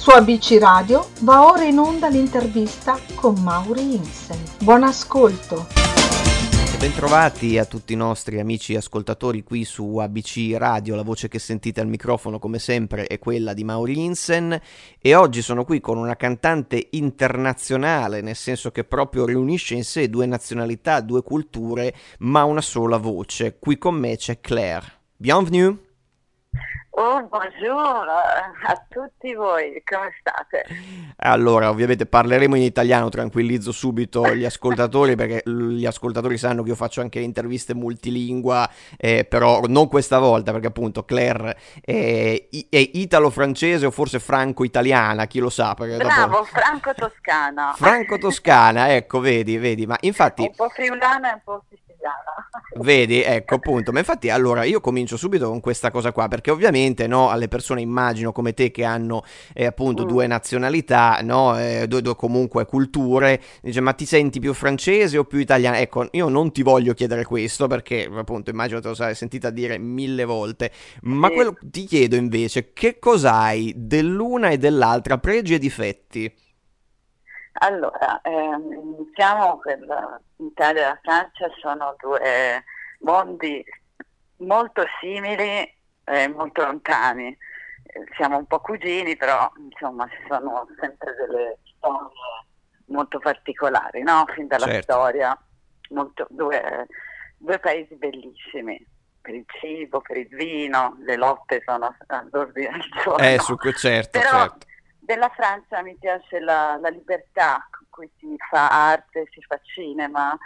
Su ABC Radio va ora in onda l'intervista con Mauri Insen. Buon ascolto! Bentrovati a tutti i nostri amici ascoltatori qui su ABC Radio, la voce che sentite al microfono come sempre è quella di Mauri Insen e oggi sono qui con una cantante internazionale, nel senso che proprio riunisce in sé due nazionalità, due culture, ma una sola voce. Qui con me c'è Claire. Bienvenue! Oh, buongiorno a tutti voi, come state? Allora, ovviamente parleremo in italiano, tranquillizzo subito gli ascoltatori perché gli ascoltatori sanno che io faccio anche interviste multilingua, eh, però non questa volta perché appunto Claire è, è italo-francese o forse franco-italiana, chi lo sa. Bravo, dopo... franco-toscana. Franco-toscana, ecco, vedi, vedi, ma infatti... Un po' friulana e un po' siciliana. Vedi, ecco appunto, ma infatti allora io comincio subito con questa cosa qua, perché ovviamente no, alle persone immagino come te che hanno eh, appunto mm. due nazionalità, no, eh, due, due, comunque culture, dice ma ti senti più francese o più italiana? Ecco, io non ti voglio chiedere questo perché appunto immagino te lo sai sentita dire mille volte, ma sì. quello ti chiedo invece che cos'hai dell'una e dell'altra, pregi e difetti? Allora, ehm, iniziamo per l'Italia e la Francia, sono due mondi molto simili e molto lontani. Siamo un po' cugini, però insomma ci sono sempre delle storie molto particolari, no? Fin dalla certo. storia, molto, due, due paesi bellissimi per il cibo, per il vino, le lotte sono all'ordine del giorno. Eh, su, certo, Però, certo della Francia mi piace la, la, libertà con cui si fa arte, si fa cinema,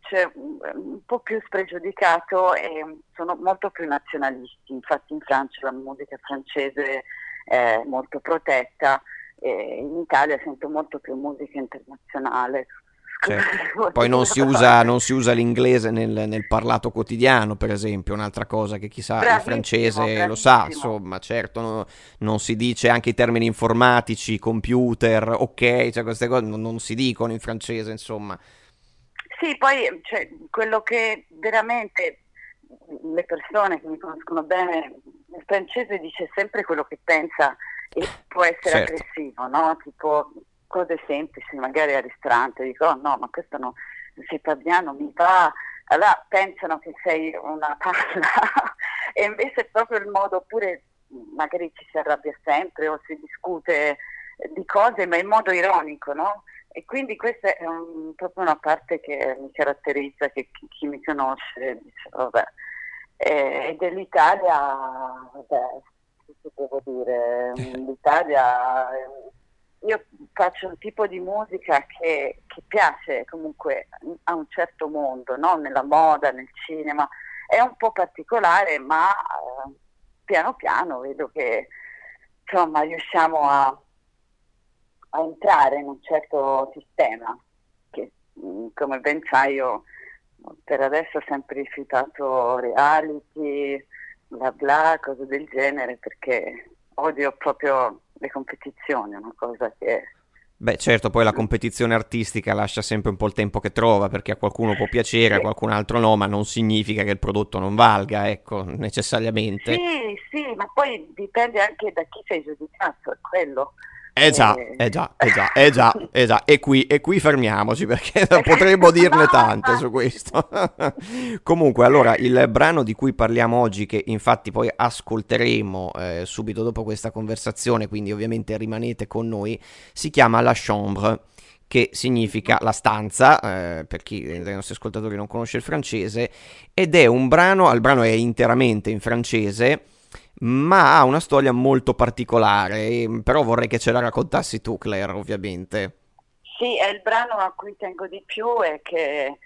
c'è un, un po' più spregiudicato e sono molto più nazionalisti, infatti in Francia la musica francese è molto protetta e in Italia sento molto più musica internazionale, Certo. Poi non si, usa, non si, usa, l'inglese nel, nel, parlato quotidiano, per esempio, un'altra cosa che chissà bravissimo, il francese bravissimo. lo sa, insomma, certo, no, non si dice anche i termini informatici, computer, ok, cioè queste cose non, non si dicono in francese, insomma. Sì, poi cioè, quello che veramente le persone che mi conoscono bene, il francese dice sempre quello che pensa e può essere certo. aggressivo, no? Tipo cose semplici, magari al ristorante, dico oh, no, ma questo non si parla, non mi va, allora pensano che sei una palla e invece è proprio il modo, oppure magari ci si arrabbia sempre o si discute di cose, ma in modo ironico, no? E quindi questa è un, proprio una parte che mi caratterizza, che chi, chi mi conosce dice, vabbè. E, e dell'Italia, vabbè, devo dire, l'Italia io faccio un tipo di musica che, che piace comunque a un certo mondo, no? nella moda, nel cinema, è un po' particolare, ma eh, piano piano vedo che insomma riusciamo a, a, entrare in un certo sistema che mm, come ben sai io per adesso ho sempre rifiutato reality, bla bla, cose del genere perché odio proprio le competizioni, una cosa che... Beh, certo, poi la competizione artistica lascia sempre un po' il tempo che trova, perché a qualcuno può piacere, a qualcun altro no, ma non significa che il prodotto non valga, ecco, necessariamente. Sì, sì, ma poi dipende anche da chi sei giudicato, è quello. Eh già, eh già, eh già, eh già, eh già. E qui, e qui fermiamoci perché potremmo dirne tante su questo. Comunque, allora, il brano di cui parliamo oggi, che infatti poi ascolteremo eh, subito dopo questa conversazione, quindi ovviamente rimanete con noi, si chiama La Chambre che significa la stanza, eh, per chi dei nostri ascoltatori non conosce il francese, ed è un brano, il brano è interamente in francese, ma ha una storia molto particolare, però vorrei che ce la raccontassi tu, Claire, ovviamente. Sì, è il brano a cui tengo di più e che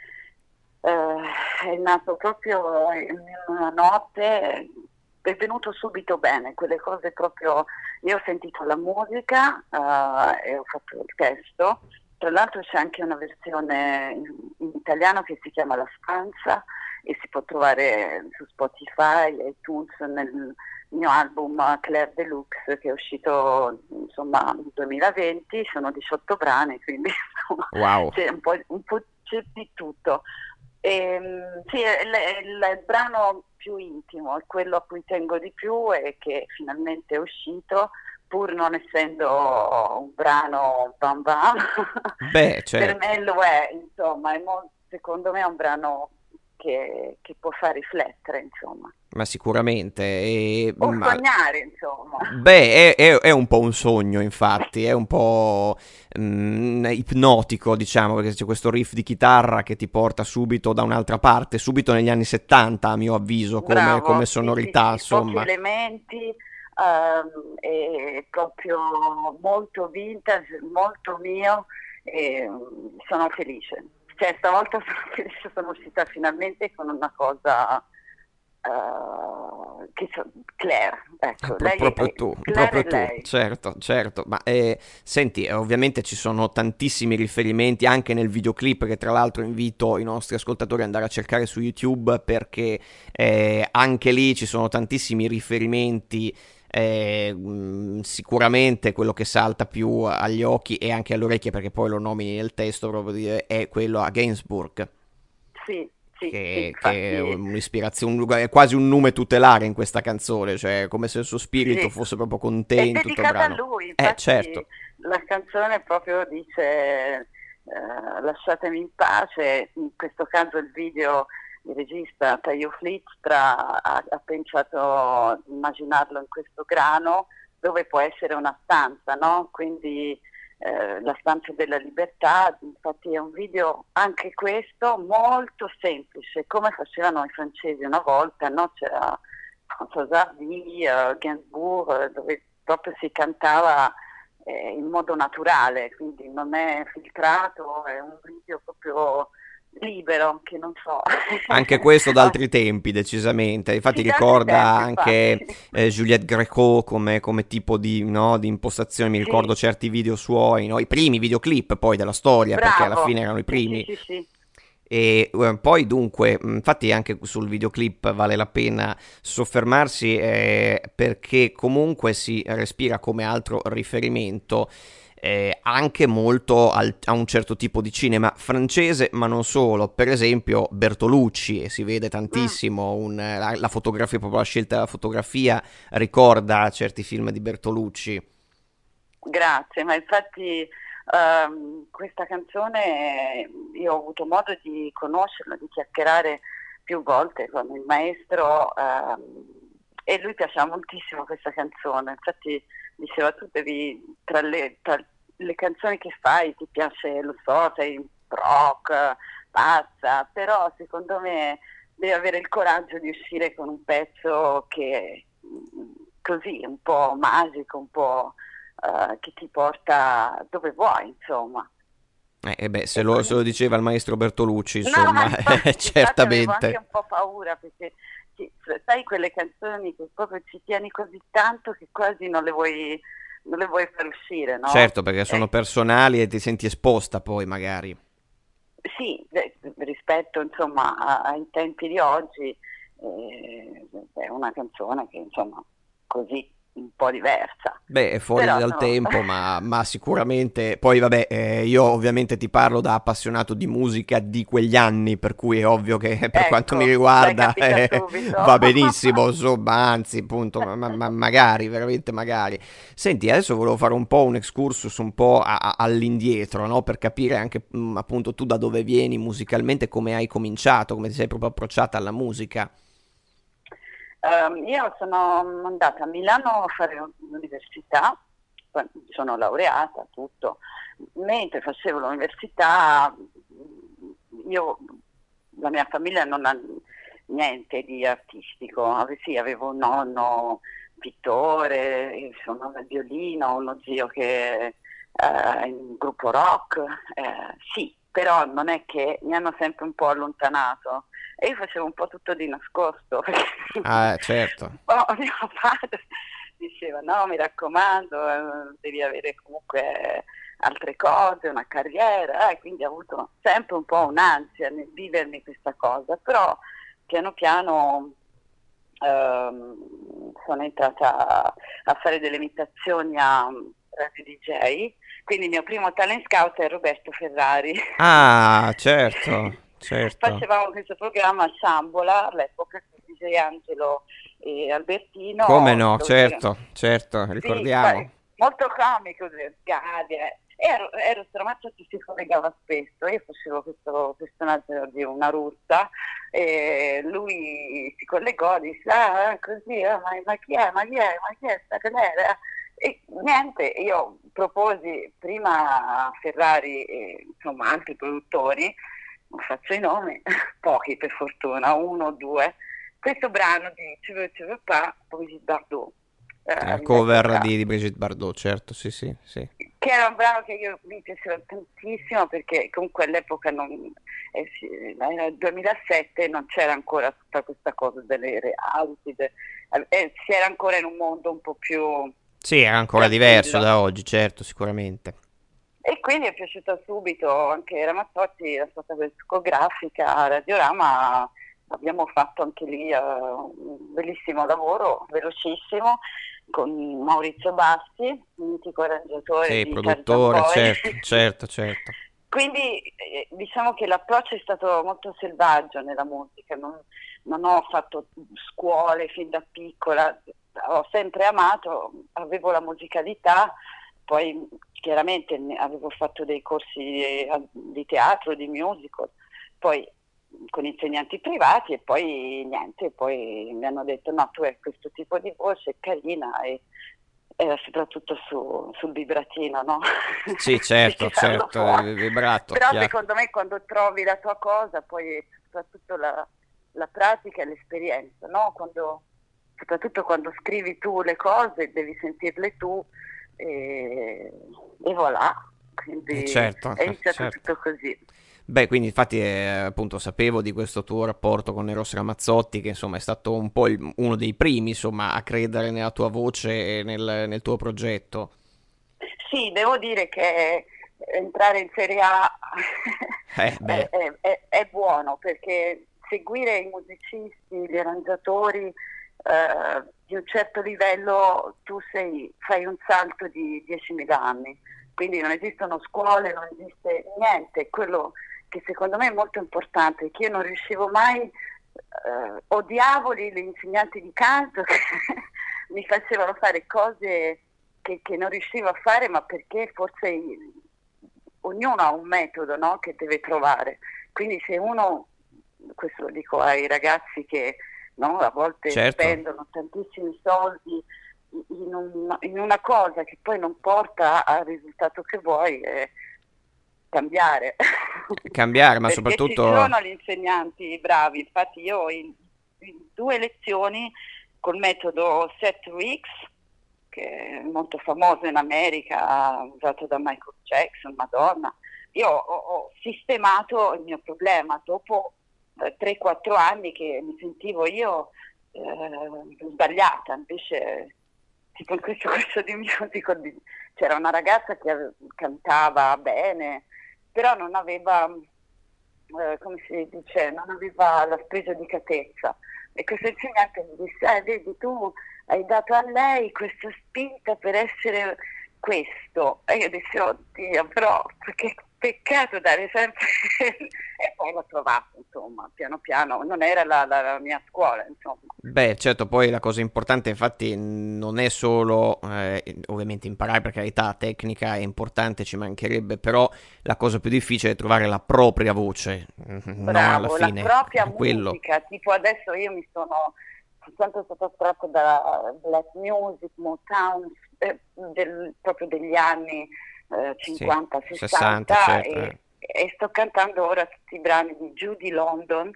eh, è nato proprio in una notte, è venuto subito bene, quelle cose proprio... Io ho sentito la musica eh, e ho fatto il testo, tra l'altro c'è anche una versione in, in italiano che si chiama La Stanza e si può trovare su Spotify, iTunes, nel mio album Claire Deluxe che è uscito insomma nel 2020, sono 18 brani, quindi insomma, wow. c'è un po', un po', c'è di tutto. E, ehm, sì, il, è il, brano più intimo, è quello a cui tengo di più e che finalmente è uscito, pur non essendo un brano bam bam, Beh, certo. per me lo è, insomma, è mo- secondo me è un brano che, che può far riflettere, insomma. Ma sicuramente. E, O ma- sognare, insomma. Beh, è, è- è un po' un sogno, infatti, è un po' mm, ipnotico, diciamo, perché c'è questo riff di chitarra che ti porta subito da un'altra parte, subito negli anni 70, a mio avviso, come, Bravo, come sonorità, sì, sì, pochi insomma. elementi, ehm, e proprio molto vintage, molto mio, e mm, sono felice. Cioè, stavolta sono sono uscita finalmente con una cosa eh, che so, Claire, ecco, Pro- lei proprio tu, Claire proprio tu, lei. certo, certo, ma eh, senti, eh, ovviamente ci sono tantissimi riferimenti anche nel videoclip che tra l'altro invito i nostri ascoltatori ad andare a cercare su YouTube perché eh, anche lì ci sono tantissimi riferimenti, eh, mh, sicuramente quello che salta più agli occhi e anche alle orecchie perché poi lo nomini nel testo proprio di- è quello a Gainsbourg Sì, sì, sì, che, che è un'ispirazione, un- è quasi un nome tutelare in questa canzone, cioè come se il suo spirito sì. fosse proprio È contento in tutto il dedicata a brano. lui, Eh, certo. la canzone proprio dice eh, lasciatemi in pace, in questo caso il video il regista Taio Flitztra ha, ha pensato di immaginarlo in questo grano dove può essere una stanza, no? Quindi eh, la stanza della libertà, infatti è un video anche questo molto semplice, come facevano i francesi una volta, no? C'era François Hardy, eh, Gainsbourg, eh, dove proprio si cantava eh, in modo naturale, quindi non è filtrato, è un video proprio libero, che non so. Anche questo da altri tempi, decisamente. Infatti Sì, ricorda tempi, anche infatti. eh, Juliette Greco come, come tipo di, no, di impostazione. Mi Sì. ricordo certi video suoi, no? I primi videoclip poi della storia, perché alla Bravo. fine erano i primi. Sì, sì, sì. E eh, poi dunque, mh, infatti anche sul videoclip vale la pena soffermarsi eh, perché comunque si respira come altro riferimento eh, anche molto al- a un certo tipo di cinema francese, ma non solo. Per esempio Bertolucci, e si vede tantissimo un- la, la fotografia, proprio la scelta della fotografia ricorda certi film di Bertolucci. Grazie, ma infatti ehm, questa canzone io ho avuto modo di conoscerla, di chiacchierare più volte con il maestro ehm, e lui piaceva moltissimo questa canzone, infatti diceva tu devi, tra le, tra le canzoni che fai ti piace, lo so, sei rock, pazza, però secondo me devi avere il coraggio di uscire con un pezzo che mm, così, un po' magico, un po' eh, che ti porta dove vuoi, insomma. Eh, eh beh, se lo, se lo diceva il maestro Bertolucci, No, insomma, ma infatti, eh, infatti avevo anche certamente. un po' paura perché sai quelle canzoni che proprio ci tieni così tanto che quasi non le vuoi, non le vuoi far uscire, no? Certo, perché sono Eh, personali e ti senti esposta poi magari. Sì, rispetto insomma a- ai tempi di oggi eh, è una canzone che insomma così un po' diversa. Beh, è fuori Però dal no. tempo, ma, ma sicuramente. Poi, vabbè, eh, io ovviamente ti parlo da appassionato di musica di quegli anni, per cui è ovvio che per quanto Ecco, mi l'hai riguarda eh, va benissimo, insomma, anzi, appunto, ma, ma- ma- magari, veramente magari. Senti, adesso volevo fare un po' un excursus un po' a- a- all'indietro, no? Per capire anche, mh, appunto, tu da dove vieni musicalmente, come hai cominciato, come ti sei proprio approcciata alla musica. Ehm, io sono andata a Milano a fare l'università, sono laureata, tutto. Mentre facevo l'università, io, la mia famiglia non ha niente di artistico. Sì, avevo un nonno pittore, suonava il violino, uno zio che eh, in un gruppo rock, eh, sì, però non è che mi hanno sempre un po' allontanato e io facevo un po' tutto di nascosto. Ah, certo. Oh, mio padre diceva no, mi raccomando, eh, devi avere comunque altre cose, una carriera, e quindi ho avuto sempre un po' un'ansia nel vivermi questa cosa, però piano piano ehm, sono entrata a fare delle imitazioni a Radio DJ, quindi il mio primo talent scout è Roberto Ferrari. Ah, certo, certo. Facevamo questo programma a Sambola all'epoca con DJ Angelo e Albertino. Come no, certo, certo, Sì, ricordiamo. poi molto comico, Gadia. Ero, ero Stramazzotti si collegava spesso, io facevo questo personaggio di una russa e lui si collegò, disse ah così, ah, ma, ma, chi è, ma chi è, ma chi è sta galera? E niente, io proposi prima a Ferrari e insomma altri produttori, faccio i nomi, pochi per fortuna, uno o due, questo brano di Tu veux, tu veux pas, Brigitte Bardot. Eh, cover di, di, Brigitte Bardot, certo, sì, sì, sì. Che era un brano che io mi piaceva tantissimo perché comunque all'epoca, non, eh, era il 2007, non c'era ancora tutta questa cosa delle reality, de, eh, si era ancora in un mondo un po' più... Sì, era ancora diverso da oggi, certo, sicuramente. E quindi è piaciuta subito anche Ramazzotti, la sua casa discografica, Radiorama abbiamo fatto anche lì uh, un bellissimo lavoro, velocissimo, con Maurizio Bassi, mitico arrangiatore. Sì, produttore, certo, certo, certo. Quindi eh, diciamo che l'approccio è stato molto selvaggio nella musica, non, non ho fatto scuole fin da piccola, ho sempre amato, avevo la musicalità, poi chiaramente avevo fatto dei corsi di, di teatro, di musical, poi con insegnanti privati e poi niente, poi mi hanno detto no, tu hai questo tipo di voce, è carina e era soprattutto su, sul vibratino, no? Sì, certo, certo, il vibrato. Però chiaro. secondo me quando trovi la tua cosa, poi soprattutto la, la pratica e l'esperienza, no? Quando, soprattutto quando scrivi tu le cose, devi sentirle tu e, e voilà. Quindi eh, certo, è iniziato certo. tutto così. Beh, quindi infatti eh, appunto sapevo di questo tuo rapporto con Eros Ramazzotti, che insomma è stato un po' il, uno dei primi insomma, a credere nella tua voce e nel, nel, tuo progetto. Sì, devo dire che entrare in Serie A eh, è, è, è, è, buono perché seguire i musicisti, gli arrangiatori eh, di un certo livello tu sei, fai un salto di 10.000 anni. Quindi non esistono scuole, non esiste niente, quello che secondo me è molto importante, che io non riuscivo mai, eh, odiavo gli insegnanti di canto che mi facevano fare cose che, che, non riuscivo a fare, ma perché forse ognuno ha un metodo no, che deve trovare. Quindi se uno, questo lo dico ai ragazzi che no, a volte certo. spendono tantissimi soldi in, un, in, una cosa che poi non porta al risultato che vuoi, eh, cambiare. Cambiare, ma soprattutto... Ci sono gli insegnanti bravi, infatti io in, in due lezioni col metodo Set Weeks, che è molto famoso in America, usato da Michael Jackson, Madonna, io ho, ho sistemato il mio problema dopo 3-4 anni che mi sentivo io eh, sbagliata, invece tipo in questo corso di musical c'era una ragazza che cantava bene, però non aveva, eh, come si dice, non aveva la spregiudicatezza. E questo insegnante mi disse, eh, vedi, tu hai dato a lei questa spinta per essere questo. E io dissi, oddio, però perché peccato dare sempre e poi l'ho trovato insomma piano piano non era la, la, la, mia scuola insomma beh certo poi la cosa importante infatti non è solo eh, ovviamente imparare per carità tecnica è importante ci mancherebbe però la cosa più difficile è trovare la propria voce Bravo, no, alla fine la propria quello. musica tipo adesso io mi sono sono stata attratta da black music Motown eh, del, proprio degli anni 50, sì, 60, 60 certo. e, eh. e, sto cantando ora tutti i brani di Judy London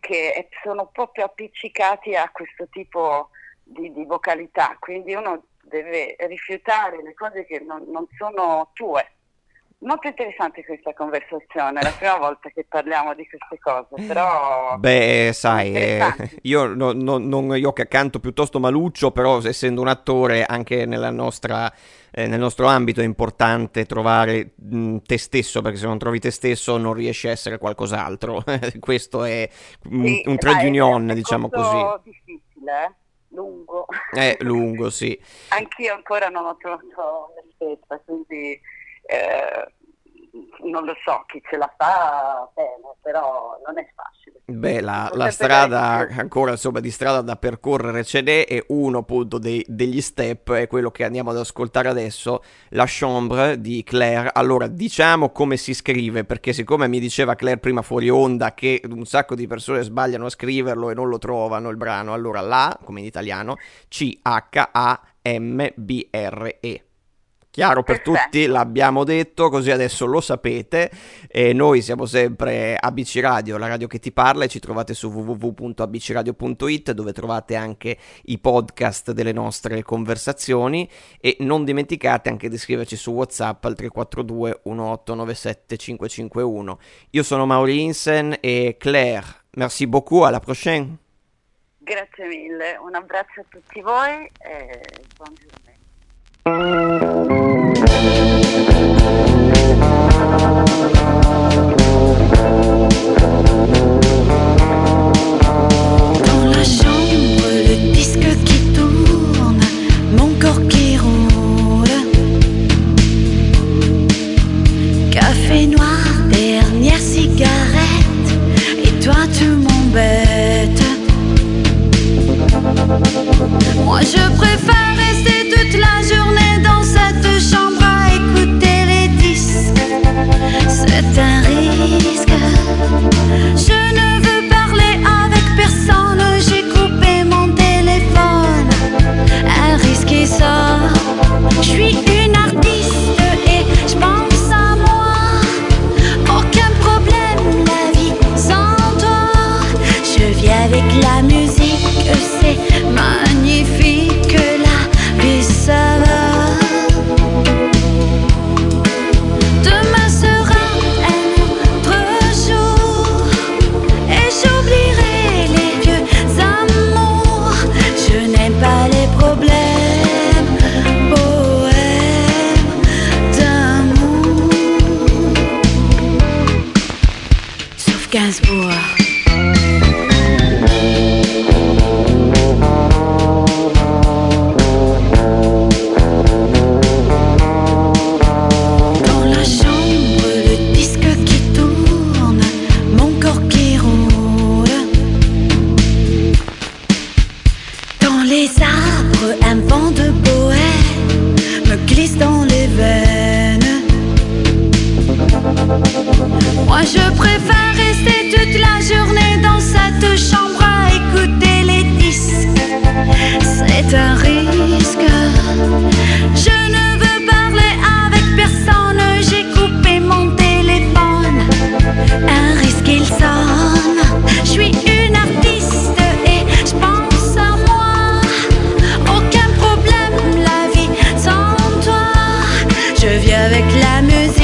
che sono proprio appiccicati a questo tipo di, di vocalità, quindi uno deve rifiutare le cose che non, non sono tue. Molto interessante questa conversazione, è la prima volta che parliamo di queste cose, però... Beh, sai, eh, io, no, no, non, io che canto piuttosto maluccio, però essendo un attore anche nostra, eh, nel nostro ambito è importante trovare mh, te stesso, perché se non trovi te stesso non riesci a essere qualcos'altro. Questo è un, sì, un trade union, diciamo così. difficile, eh? lungo. È lungo, sì. Anch'io ancora non ho trovato me stessa, quindi eh, non lo so, chi ce la fa bene, però non è facile. Beh, la, la strada ancora insomma di strada da percorrere ce n'è e uno appunto dei, degli step è quello che andiamo ad ascoltare adesso, La Chambre di Claire. Allora, diciamo come si scrive, perché siccome mi diceva Claire prima fuori onda che un sacco di persone sbagliano a scriverlo e non lo trovano il brano, allora la, come in italiano, C-H-A-M-B-R-E. Chiaro per Perfetto. tutti, l'abbiamo detto, così adesso lo sapete. E noi siamo sempre ABC Radio, la radio che ti parla, e ci trovate su www.abcradio.it dove trovate anche i podcast delle nostre conversazioni. E non dimenticate anche di scriverci su WhatsApp al 342 1897 551. Io sono Mauri Insen e Claire, merci beaucoup, alla prochaine. Grazie mille, un abbraccio a tutti voi e buon giorno. les arbres, un vent de bohème me glisse dans les veines. Moi je préfère rester toute la journée dans cette chambre à écouter les disques. C'est un risque. Je ne veux parler avec personne, j'ai coupé mon téléphone. Un risque, il sort. avec la musique.